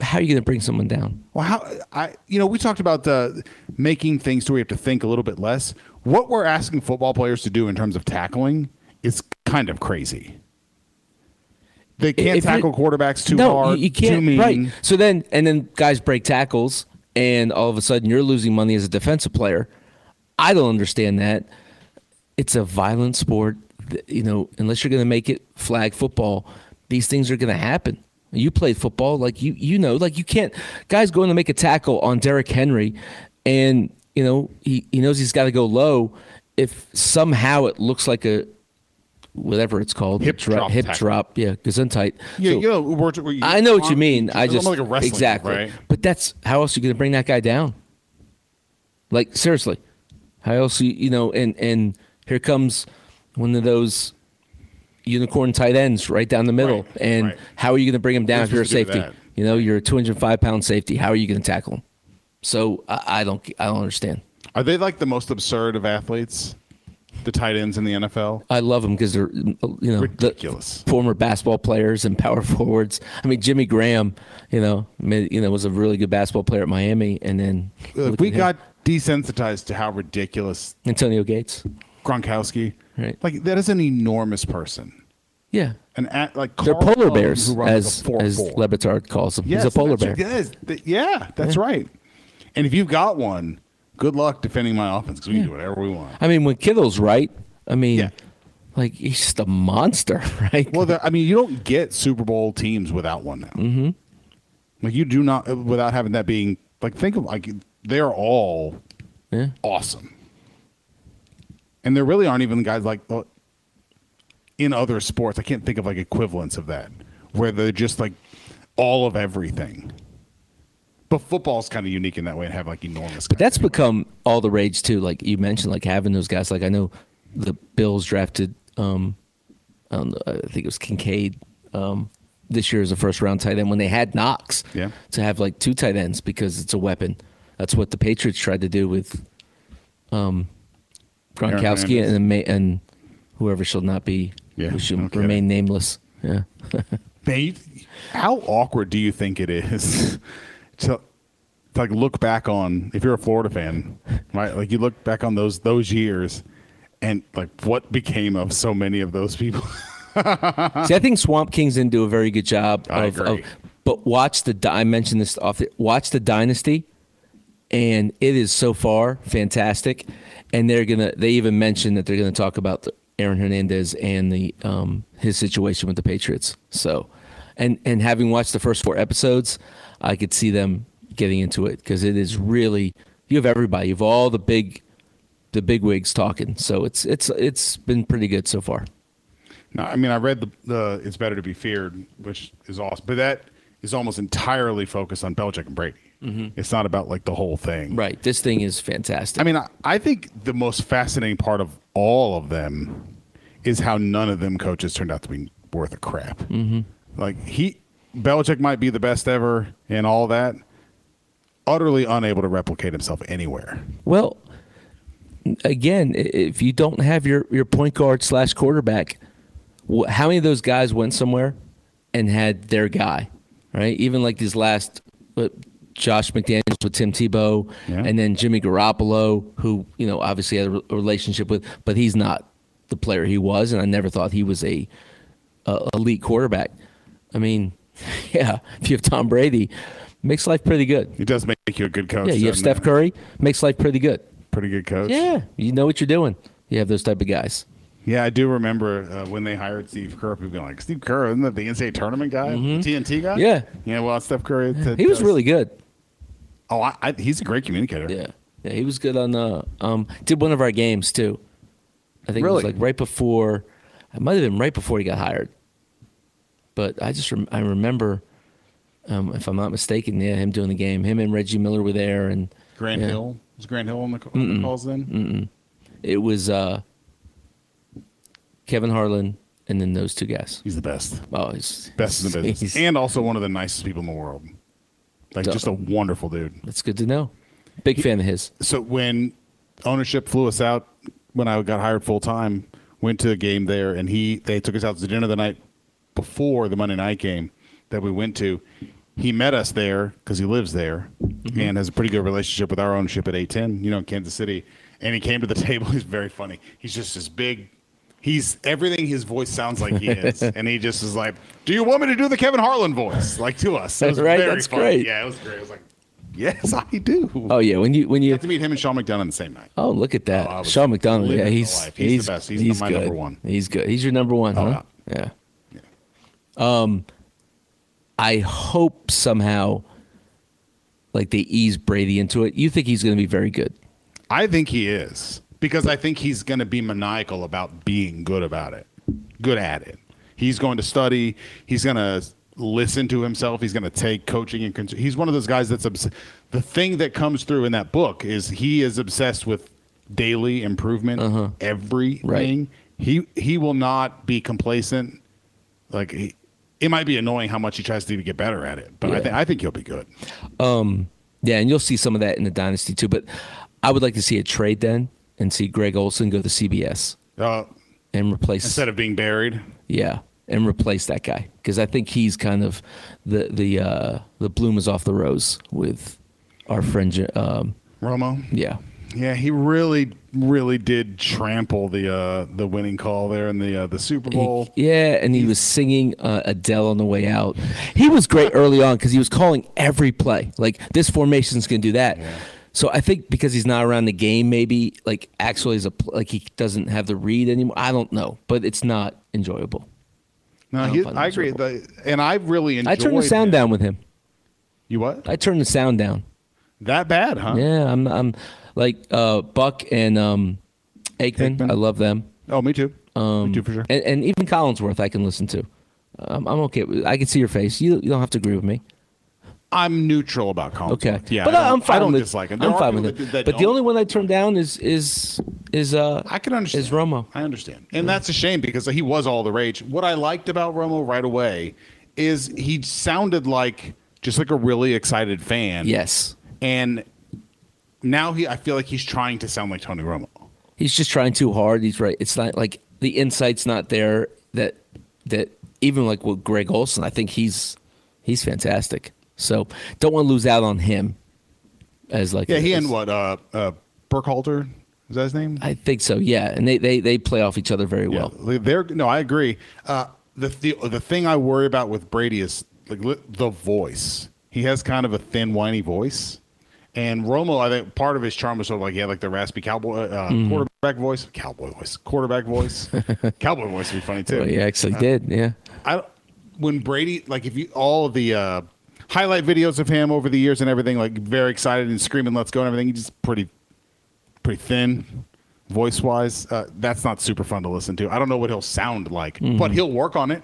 How are you going to bring someone down? Well, how I you know we talked about the making things to where you have to think a little bit less. What we're asking football players to do in terms of tackling is kind of crazy. They can't if tackle quarterbacks too no, hard. You can't. Right. So then, and then guys break tackles, and all of a sudden you're losing money as a defensive player I don't understand that. It's a violent sport. You know, unless you're going to make it flag football, these things are going to happen. You played football, like you you know, like you can't. Guys going to make a tackle on Derrick Henry, and you know he, he knows he's got to go low. If somehow it looks like a whatever it's called, hip drop, hip drop, yeah, gesundheit. Yeah, so, you know, we're, we're, I know what you mean. I just like exactly, right? but that's how else are you going to bring that guy down? Like seriously, how else you you know? And and here comes one of those unicorn tight ends right down the middle. Right, and right. how are you going to bring him down if you're a safety? You know, you're a 205 pound safety. How are you going to tackle him? So I, I don't I don't understand. Are they like the most absurd of athletes? The tight ends in the NFL. I love them because they're you know ridiculous former basketball players and power forwards. I mean Jimmy Graham, you know, you know was a really good basketball player at Miami, and then Look, we got desensitized to how ridiculous Antonio Gates, Gronkowski, right? Like that is an enormous person. Yeah, an at, like they're polar bears, as 4-4. as Le Batard calls them. Yes, He's a polar bear. yes, yeah, that's Yeah. right. And if you've got one, good luck defending my offense because we can do whatever we want. I mean, when Kittle's right, I mean, Yeah. like he's just a monster, right? Well, the, I mean, you don't get Super Bowl teams without one now. mm-hmm. Like you do not without having that being like think of like they're all Yeah. awesome, and there really aren't even guys like uh, in other sports. I can't think of like equivalents of that where they're just like all of everything. But football's kind of unique in that way and have like enormous. But that's become all the rage too. Like you mentioned, like having those guys. Like I know the Bills drafted, um, I, don't know, I think it was Kincaid um, this year as a first round tight end when they had Knox. Yeah. To have like two tight ends because it's a weapon. That's what the Patriots tried to do with um, Gronkowski and, and whoever shall not be, Yeah, who should no kidding. remain nameless. Yeah. Man, how awkward do you think it is to, to like look back on if you're a Florida fan, right? Like you look back on those those years and like what became of so many of those people. See, I think Swamp Kings didn't do a very good job. I of, agree. of- but watch the. I mentioned this off. The, watch the Dynasty, and it is so far fantastic. And they're gonna. They even mentioned that they're gonna talk about Aaron Hernandez and the um, his situation with the Patriots. So, and and having watched the first four episodes, I could see them getting into it because it is really. You have everybody. You have all the big, the big wigs talking. So it's it's it's been pretty good so far. No, I mean I read the, the "It's Better to Be Feared," which is awesome, but that is almost entirely focused on Belichick and Brady. It's not about like the whole thing. Right. This thing is fantastic. I mean, I, I think the most fascinating part of all of them is how none of them coaches turned out to be worth a crap. Mm-hmm. Like he, Belichick might be the best ever and all that, utterly unable to replicate himself anywhere. Well, again, if you don't have your, your point guard slash quarterback, how many of those guys went somewhere and had their guy, right? Even like these last, Josh McDaniels with Tim Tebow, and then Jimmy Garoppolo, who you know obviously had a re- a relationship with, but he's not the player he was, and I never thought he was a, a elite quarterback. I mean, yeah, if you have Tom Brady, makes life pretty good. It does make you a good coach. Yeah, you have Steph it? Curry, makes life pretty good. Pretty good coach. Yeah, you know what you're doing. You have those type of guys. Yeah, I do remember uh, when they hired Steve Kerr. People being like, Steve Kerr, isn't that the NCAA tournament guy, the TNT guy? Mm-hmm. Yeah. Yeah. Well, Steph Curry. He was really good. Oh, I, I, he's a great communicator. Yeah, yeah, he was good on uh um did one of our games too. I think it was like right before. It might have been right before he got hired. But I just rem- I remember, um, if I'm not mistaken, yeah, him doing the game. Him and Reggie Miller were there, and Grant yeah. Hill was Grant Hill on the, on the calls then. Mm-mm. It was uh, Kevin Harlan, and then those two guys. He's the best. Oh, he's Best in the business, he's- and also one of the nicest people in the world. Like just a wonderful dude. That's good to know. Big fan of his. So when ownership flew us out, when I got hired full time, went to a game there, and he they took us out to dinner the night before the Monday night game that we went to. He met us there because he lives there mm-hmm. and has a pretty good relationship with our ownership at A10, you know, in Kansas City. And he came to the table. He's very funny. He's just this big. He's everything his voice sounds like he is, and he just is like, "Do you want me to do the Kevin Harlan voice, like to us?" It was Right, very that's funny. great. Yeah, it was great. I was like, "Yes, I do." Oh yeah, when you when you got to meet him and Sean McDonough on the same night. Oh, look at that. Oh, Sean McDonough. living Yeah, the he's. He's the best. He's my good. number one. He's good. He's your number one, Oh, huh? Yeah. Um, I hope somehow, like they ease Brady into it. You think he's going to be very good? I think he is because I think he's going to be maniacal about being good about it, good at it. He's going to study. He's going to listen to himself. He's going to take coaching and cons- he's one of those guys that's obs- the thing that comes through in that book is he is obsessed with daily improvement, everything. He he will not be complacent. Like he, it might be annoying how much he tries to get better at it, but I think I think he'll be good. Um, yeah, and you'll see some of that in the dynasty too. But I would like to see a trade then and see Greg Olsen go to CBS Uh, and replace instead of being buried. Yeah, and replace that guy because I think he's kind of the the uh, the bloom is off the rose with our friend. Um, Romo. yeah, Yeah, he really, really did trample the uh, the winning call there in the uh, the Super Bowl. yeah, and he was singing uh, Adele on the way out. He was great early on because he was calling every play like this formation's gonna do that. So I think because he's not around the game, maybe like actually is a like he doesn't have the read anymore. I don't know, but it's not enjoyable. No, I he, I agree. The, and I really enjoyed. I turned the sound him. down with him. You what? I turned the sound down. That bad, huh? Yeah, I'm I'm like uh, Buck and um, Aikman. I love them. Oh, me too. Um, me too for sure. And, and even Collinsworth, I can listen to. Um, I'm okay. With, I can see your face. You you don't have to agree with me. I'm neutral about Collinsworth. Okay. Yeah, but I I'm fine I don't with. dislike him. There I'm fine with it. but the only one I turned down is is is uh I can understand. is Romo. I understand, and that's a shame because he was all the rage. What I liked about Romo right away is he sounded like just like a really excited fan. Yes. and now he, I feel like he's trying to sound like Tony Romo. He's just trying too hard. He's right. It's not like the insight's not there. That that even like with Greg Olsen, I think he's he's fantastic. So don't want to lose out on him. As like Yeah, he as- and what? Uh, uh, Burkhalter is that his name? I think so. Yeah, and they they they play off each other very well. They're no, I agree. Uh, the, the the thing I worry about with Brady is like the voice. He has kind of a thin, whiny voice, and Romo. I think part of his charm was sort of like he had like the raspy cowboy uh, Mhm. quarterback voice, cowboy voice, quarterback voice, cowboy voice would be funny too. Well, he actually Uh, did. Yeah. I when Brady like if you all of the uh, highlight videos of him over the years and everything like very excited and screaming let's go and everything he's just pretty pretty thin voice wise uh, that's not super fun to listen to I don't know what he'll sound like Mhm. but he'll work on it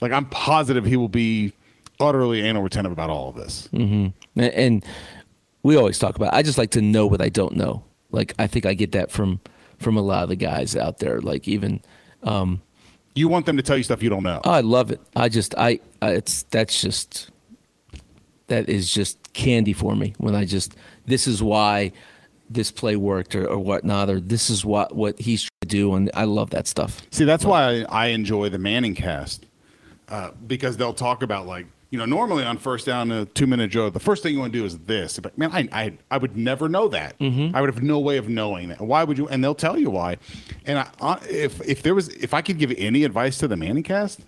like I'm positive he will be utterly anal retentive about all of this hmm And, and we always talk about. I just like to know what I don't know. Like I think I get that from from a lot of the guys out there. Like even. Um, you want them to tell you stuff you don't know. Oh, I love it. I just I, I it's that's just that is just candy for me when I just this is why this play worked or, or whatnot or this is what what he's trying to do and I love that stuff. See, that's why I, I enjoy the ManningCast uh, because they'll talk about like you know normally on first down a two minute drill the first thing you want to do is this. But man I I, I would never know that. I would have no way of knowing that. Why would you and they'll tell you why. And I, I, if if there was if I could give any advice to the ManningCast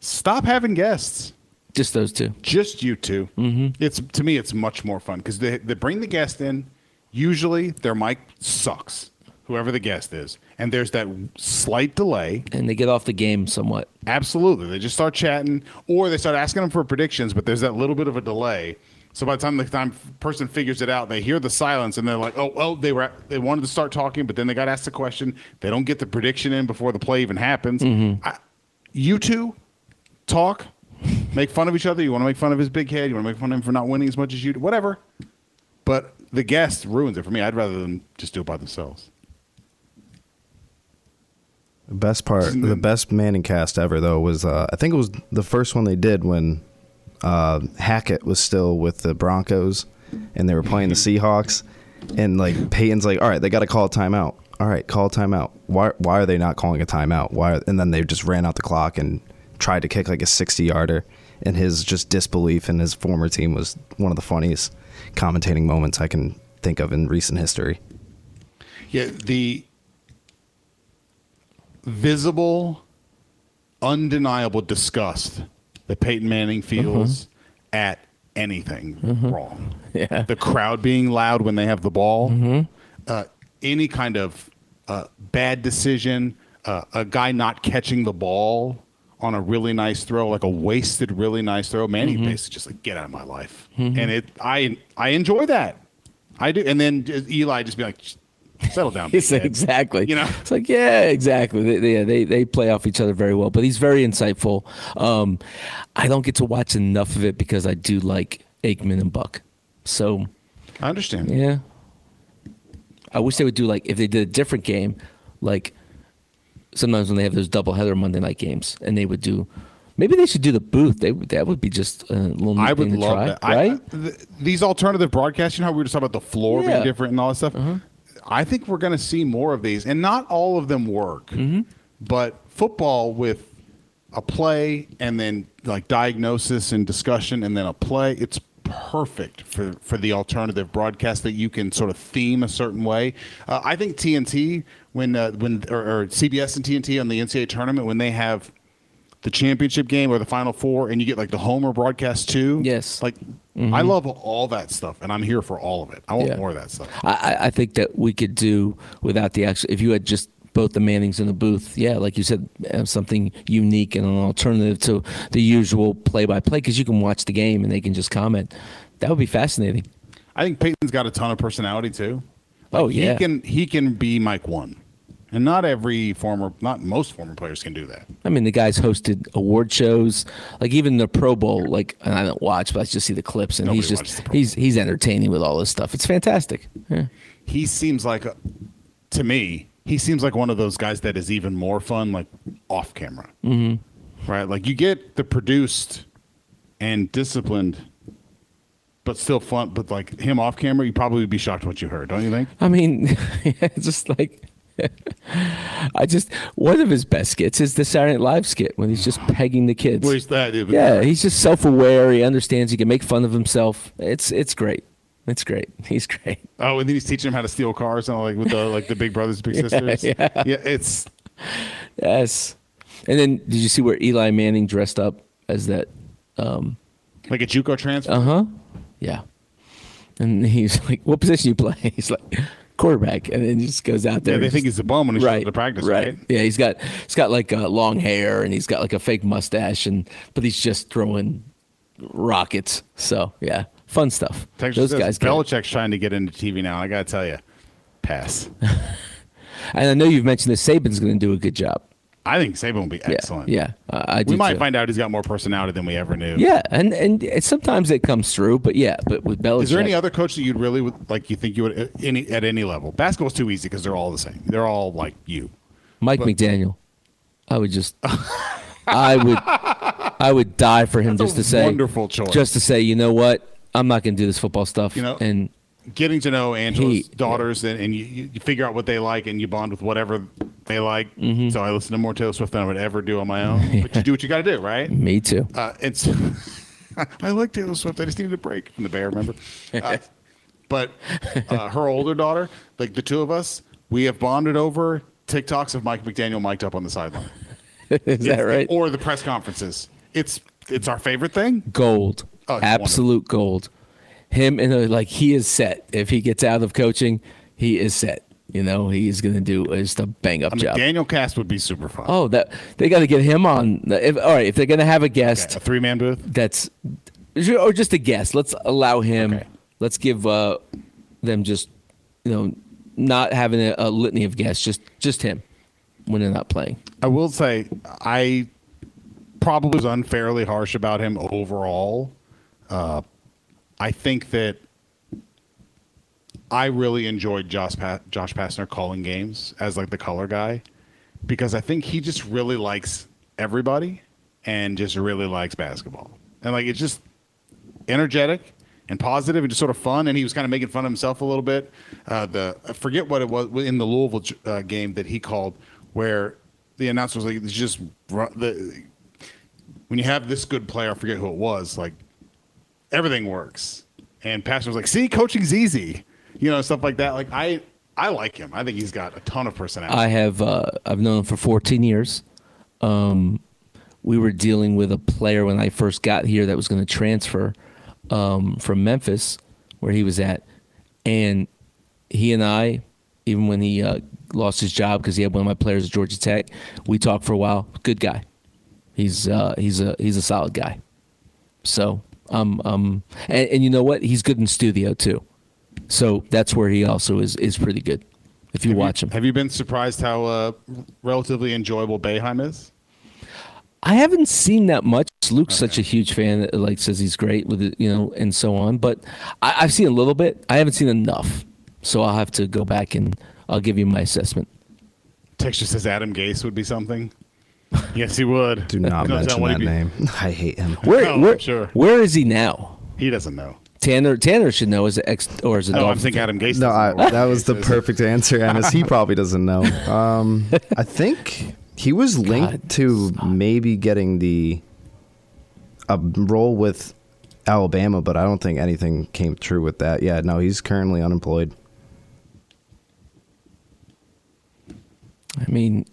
stop having guests Just those two. just you 2 mm-hmm. It's to me, it's much more fun because they they bring the guest in. Usually, their mic sucks, whoever the guest is, and there's that slight delay. And they get off the game somewhat. Absolutely, they just start chatting, or they start asking them for predictions, but there's that little bit of a delay. So by the time the time person figures it out, they hear the silence and they're like, "Oh, oh, they were they wanted to start talking, but then they got asked a question. They don't get the prediction in before the play even happens." I, you two talk, make fun of each other. You want to make fun of his big head. You want to make fun of him for not winning as much as you do. Whatever. But the guest ruins it for me. I'd rather them just do it by themselves. The best part, the best ManningCast ever though was uh, I think it was the first one they did when uh, Hackett was still with the Broncos and they were playing the Seahawks, and like Peyton's like, all right, they got to call a timeout. All right, call a timeout. Why why are they not calling a timeout? Why? And then they just ran out the clock and tried to kick like a sixty yarder, and his just disbelief in his former team was one of the funniest commentating moments I can think of in recent history. Yeah, the visible, undeniable disgust that Peyton Manning feels at anything wrong. Yeah. The crowd being loud when they have the ball, uh, any kind of uh, bad decision, uh, a guy not catching the ball on a really nice throw, like a wasted, really nice throw. Manning basically just like get out of my life, and it I I enjoy that. I do, and then Eli just be like, settle down. Exactly. You know? it's like yeah, exactly. They, they they they play off each other very well. But he's very insightful. Um, I don't get to watch enough of it because I do like Aikman and Buck. So I understand. yeah, I wish they would do like if they did a different game, like sometimes when they have those doubleheader Monday night games, and they would do. Maybe they should do the booth. They that would be just a little. Neat I would thing to love try, that. Right? I, th- these alternative broadcasts, you know how we were talking about the floor Yeah. Uh-huh. being different and all that stuff? I think we're going to see more of these, and not all of them work. Mm-hmm. But football with a play and then like diagnosis and discussion and then a play, it's perfect for, for the alternative broadcast that you can sort of theme a certain way. Uh, I think TNT when uh, when or, or CBS and TNT on the NCAA tournament when they have the championship game or the final four and you get like the homer broadcast too Yes. like i love all that stuff and i'm here for all of it i want Yeah. more of that stuff I, I- think that we could do without the actual. If you had just both the Mannings in the booth, yeah, like you said, something unique and an alternative to the usual play-by-play, because you can watch the game and they can just comment. That would be fascinating. i think peyton's got a ton of personality too Oh, yeah. he can he can be mike one and not every former not most former players can do that I mean, the guy's hosted award shows, like even the Pro Bowl. Like, and I don't watch, but I just see the clips, and he's Nobody watches just the Pro Bowl. he's he's entertaining with all this stuff. It's fantastic. Yeah. he seems like a, to me he seems like one of those guys that is even more fun like off camera mm-hmm. right like you get the produced and disciplined but still fun but like him off camera you probably would be shocked what you heard don't you think I mean, it's just like I just one of his best skits is the Saturday Night Live skit when he's just pegging the kids. Where's that- yeah, he's just self-aware. He understands he can make fun of himself. It's it's great. It's great. He's great. Oh, and then he's teaching him how to steal cars and all like with the like the big brothers, big sisters. yeah. yeah, it's Yes. And then did you see where Eli Manning dressed up as that? Um, like a JUCO transfer. uh huh. Yeah. And he's like, "What position you play?" He's like, "Quarterback," and then he just goes out there. yeah, they think just- he's a bum when he shows right up to practice, right. right? Yeah, he's got he's got like uh, long hair and he's got like a fake mustache and but he's just throwing rockets. So yeah, fun stuff. Texas Those guys. Belichick's trying to get into TV now. I gotta tell you, pass. And I know you've mentioned that Saban's going to do a good job. I think Saban will be excellent. Yeah, uh, I do we might too. find out he's got more personality than we ever knew. Yeah, and and it, sometimes it comes through, but yeah, but with Belichick, Is there any other coach that you'd really would, like? You think you would uh, any at any level? Basketball's too easy because they're all the same. They're all like you. Mike McDaniel? I would just, I would, I would die for him That's just to say, wonderful choice. just to say, you know what? I'm not going to do this football stuff. You know, and getting to know Angela's daughters and, and you, you figure out what they like and you bond with whatever they like. Mm-hmm. So I listen to more Taylor Swift than I would ever do on my own. But you do what you got to do, right? me too. Uh, it's I like Taylor Swift. I just needed a break from the bear. Remember, uh, but uh, her older daughter, like the two of us, we have bonded over TikToks of Mike McDaniel mic'd up on the sideline. Is that right? Or the press conferences. It's it's our favorite thing. gold, Oh, absolute gold. Him and uh, like he is set. If he gets out of coaching, he is set. You know, he's going to do just a bang up I mean, job. Daniel Cast would be super fun. Oh, that they got to get him on. If, all right, if they're going to have a guest, a three man booth. that's or just a guest. Let's allow him. Okay. Let's give uh, them just you know not having a, a litany of guests. Just just him when they're not playing. I will say I probably was unfairly harsh about him overall. Uh, I think that I really enjoyed Josh pa- Josh Pastner calling games as like the color guy because I think he just really likes everybody and just really likes basketball and like it's just energetic and positive and just sort of fun. And he was kind of making fun of himself a little bit. Uh, the I forget what it was in the Louisville uh, game that he called, where the announcer was like, "It's just the when you have this good player, I forget who it was. Like everything works." And Pastner was like, "See, coaching's easy," you know, stuff like that. Like I, I like him. I think he's got a ton of personality. I have uh, I've known him for 14 years. Um, we were dealing with a player when I first got here that was going to transfer um, from Memphis, where he was at, and he and I, even when he uh, lost his job because he had one of my players at Georgia Tech, we talked for a while. Good guy. He's uh, he's a he's a solid guy. So um um and, and you know what? He's good in studio too. So that's where he also is is pretty good. If you Have watch him. Have you been surprised how uh, relatively enjoyable Boeheim is? I haven't seen that much. Luke's such a huge fan that like says he's great with it, you know, and so on. But I, I've seen a little bit. I haven't seen enough, so I'll have to go back and I'll give you my assessment. Texture says Adam Gase would be something. Yes, he would. Do not Knows mention what that be- name. I hate him. Where No, where sure. where is he now? He doesn't know. Tanner Tanner should know as an ex or as a No, I'm Dolphin thinking. Adam Gase. No, I, doesn't know. that was the perfect answer, Ennis. He probably doesn't know. Um, I think he was linked God, to maybe getting the a role with Alabama, but I don't think anything came true with that. Yeah, no, he's currently unemployed. I mean,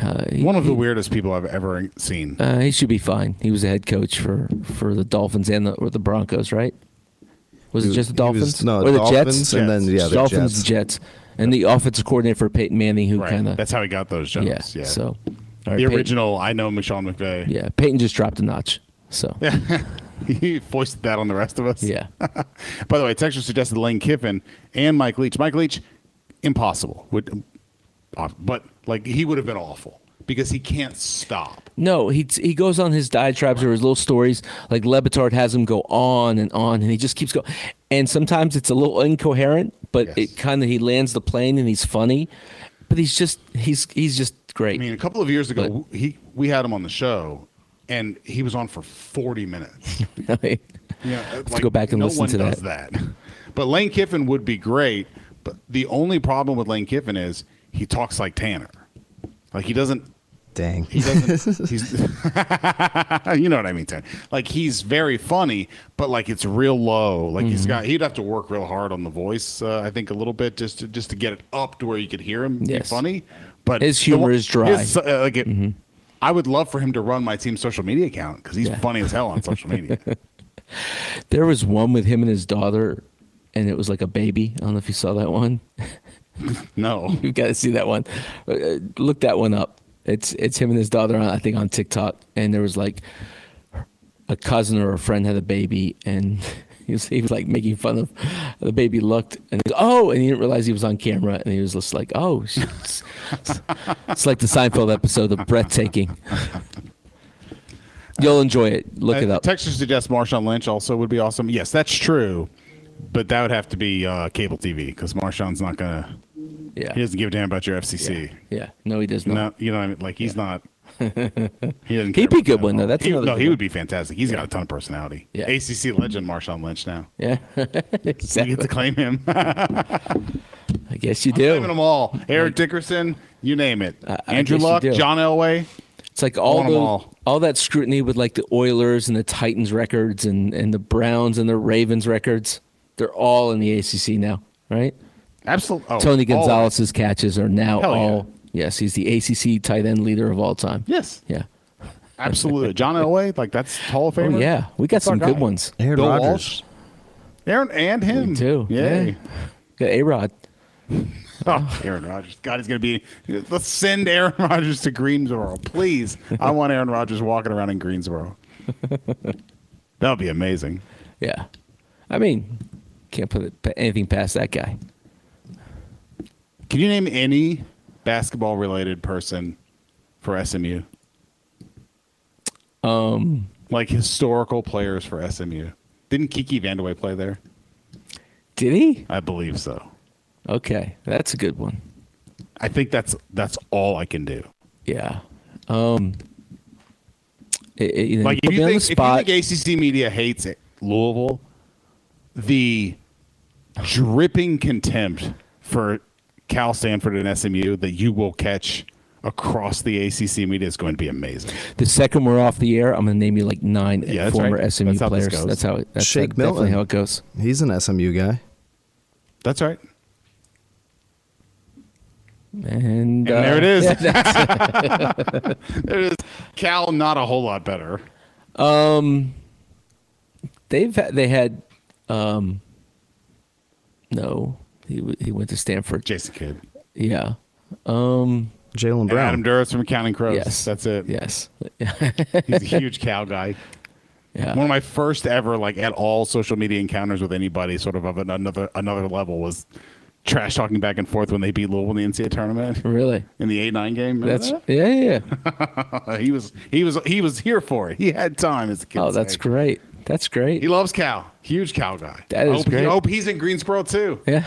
uh, he, One of the weirdest people I've ever seen. uh, he should be fine. He was a head coach for for the Dolphins and the or the Broncos, right? Was it just the he was- Dolphins? no, or the Dolphins Jets? and then, yeah, the Dolphins Jets. and Jets, and the offensive coordinator for Peyton Manning, who Right. kind of That's how he got those jobs. yeah. Yeah. So, all right, the Peyton- original, I know Michelle McVeigh. Yeah, Peyton just dropped a notch. So yeah. he foisted that on the rest of us. yeah, By the way, Texas suggested Lane Kiffin and Mike Leach. Mike Leach, impossible. Would, uh, but like he would have been awful because he can't stop. no, he he goes on his diatribes or his little stories. Like Le Batard has him go on and on, and he just keeps going. And sometimes it's a little incoherent, but Yes. it kind of he lands the plane and he's funny. But he's just he's he's just great. I mean, a couple of years ago, he we had him on the show, and he was on for forty minutes. Yeah, Let's go back and no listen one to does that. that. But Lane Kiffin would be great. But the only problem with Lane Kiffin is he talks like Tanner. Like he doesn't. Dang. He doesn't. he's. you know what I mean, Tanner. Like he's very funny, but like it's real low. Like he's Mm-hmm. got. He'd have to work real hard on the voice. Uh, I think a little bit just to just to get it up to where you could hear him be funny. But His humor one- is dry. Mm-hmm. his, uh, like it, I would love for him to run my team's social media account because he's Yeah. funny as hell on social media. There was one with him and his daughter, and it was like a baby. I don't know if you saw that one. no, You've got to see that one. Uh, look that one up. It's it's him and his daughter, on, I think, on TikTok. And there was like a cousin or a friend had a baby, and he was he was like making fun of the baby. Looked and goes, oh, and he didn't realize he was on camera, and he was just like, oh, it's, it's like the Seinfeld episode of Breathtaking. You'll enjoy it. Look it Uh, up. Texas suggests Marshawn Lynch also would be awesome. Yes, that's true, but that would have to be uh, cable TV because Marshawn's not gonna. Yeah, He doesn't give a damn about your FCC. yeah. No, he does not. No, you know, what I mean? like he's not. he doesn't. He'd be good one, though. That's he, no, he one. would be fantastic. He's got a ton of personality. Yeah. ACC legend Marshawn Lynch now. Yeah, You get to claim him. I guess you do. Claiming do. them all. Eric Dickerson, you name it. I Andrew Luck. John Elway. It's like all the, all. all that scrutiny with like the Oilers and the Titans records and, and the Browns and the Ravens records. They're all in the ACC now, right? Absolutely. Oh, Tony all of it. Gonzalez's catches are now Hell yeah. all. Yes, he's the ACC tight end leader of all time. Yes, Yeah. absolutely. John Elway, like that's Hall of Oh yeah, we got That's some good guy. ones Aaron Bill Rodgers. Walsh. Aaron and him We do. Yay. Got A Rod. Oh, Aaron Rodgers. God, he's going to be. Let's send Aaron Rodgers to Greensboro, please. I want Aaron Rodgers walking around in Greensboro. that would be amazing. Yeah, I mean, can't put it, anything past that guy. Can you name any basketball related person for SMU? Um, Like historical players for SMU. Didn't Kiki Vandeweghe play there? did he? I believe so. Okay, that's a good one. I think that's that's all I can do. Yeah. Um. it- it- Like if you, think, the if you think ACC media hates it, Louisville, the dripping contempt for Cal Stanford and SMU that you will catch across the ACC media is going to be amazing. the second we're off the air, I'm going to name you like nine Yeah, former right. SMU That's players. goes. That's how it, that's Shake definitely Milton. how it goes. He's an SMU guy. That's right. And, And uh, there it is. yeah, There it is. Cal, not a whole lot better. um, they've had, they had, um, no, he he went to Stanford. Jason Kidd. Yeah. Um. Jaylen And Brown. Adam Duritz from Counting Crows. Yes. That's it. Yes. He's a huge cow guy. yeah. One of my first ever, like at all social media encounters with anybody, sort of of another another level, was trash talking back and forth when they beat Louisville in the NCAA tournament Really. in the eight nine game. Remember That's that? yeah, yeah. yeah. he was he was he was here for it. He had time as a kid. Oh, that's great. That's great. He loves Cal. Huge Cal guy. That is I hope, great. I hope he's in Greensboro too. Yeah.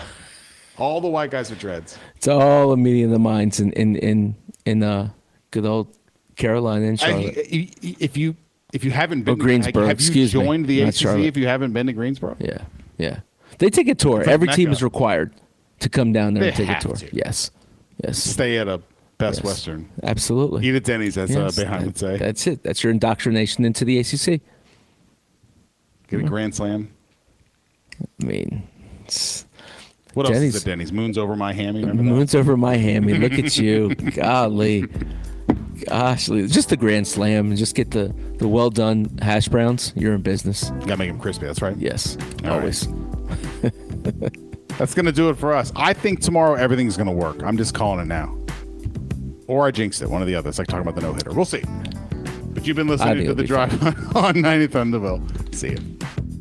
All the white guys with dreads. It's all a meeting of the minds in in in in uh good old Carolina and Charlotte. I- if you if you haven't been Oh, Greensboro, have you excuse me, joined the ACC Charlotte. if you haven't been to Greensboro? yeah, yeah. They take a tour. Every team is required to come down there They and take a tour. to. Yes, yes, Stay at a Best yes. Western. Absolutely. Eat at Denny's, as Yes, uh, Behind that- would say. That's it. That's your indoctrination into the ACC. Get a grand slam. I mean, it's, What else Denny's. is at Denny's? Moon's over my hammy. Moon's over my hammy. Look at you, golly, gosh, just the grand slam and just get the the well done hash browns. You're in business. Gotta make them crispy. That's right. Yes, All always. That's gonna do it for us. I think tomorrow everything's gonna work. I'm just calling it now. Or I jinxed it. One or the other. It's like talking about the no hitter. We'll see. But you've been listening to the drive on 90 Thunderville. See you.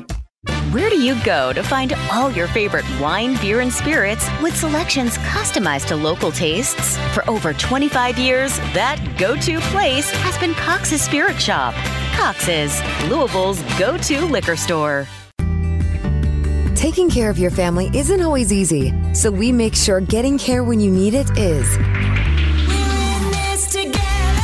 Where do you go to find all your favorite wine, beer, and spirits with selections customized to local tastes? For over 25 years, that go to place has been Cox's Spirit Shop. Cox's, Louisville's go to liquor store. Taking care of your family isn't always easy, so we make sure getting care when you need it is.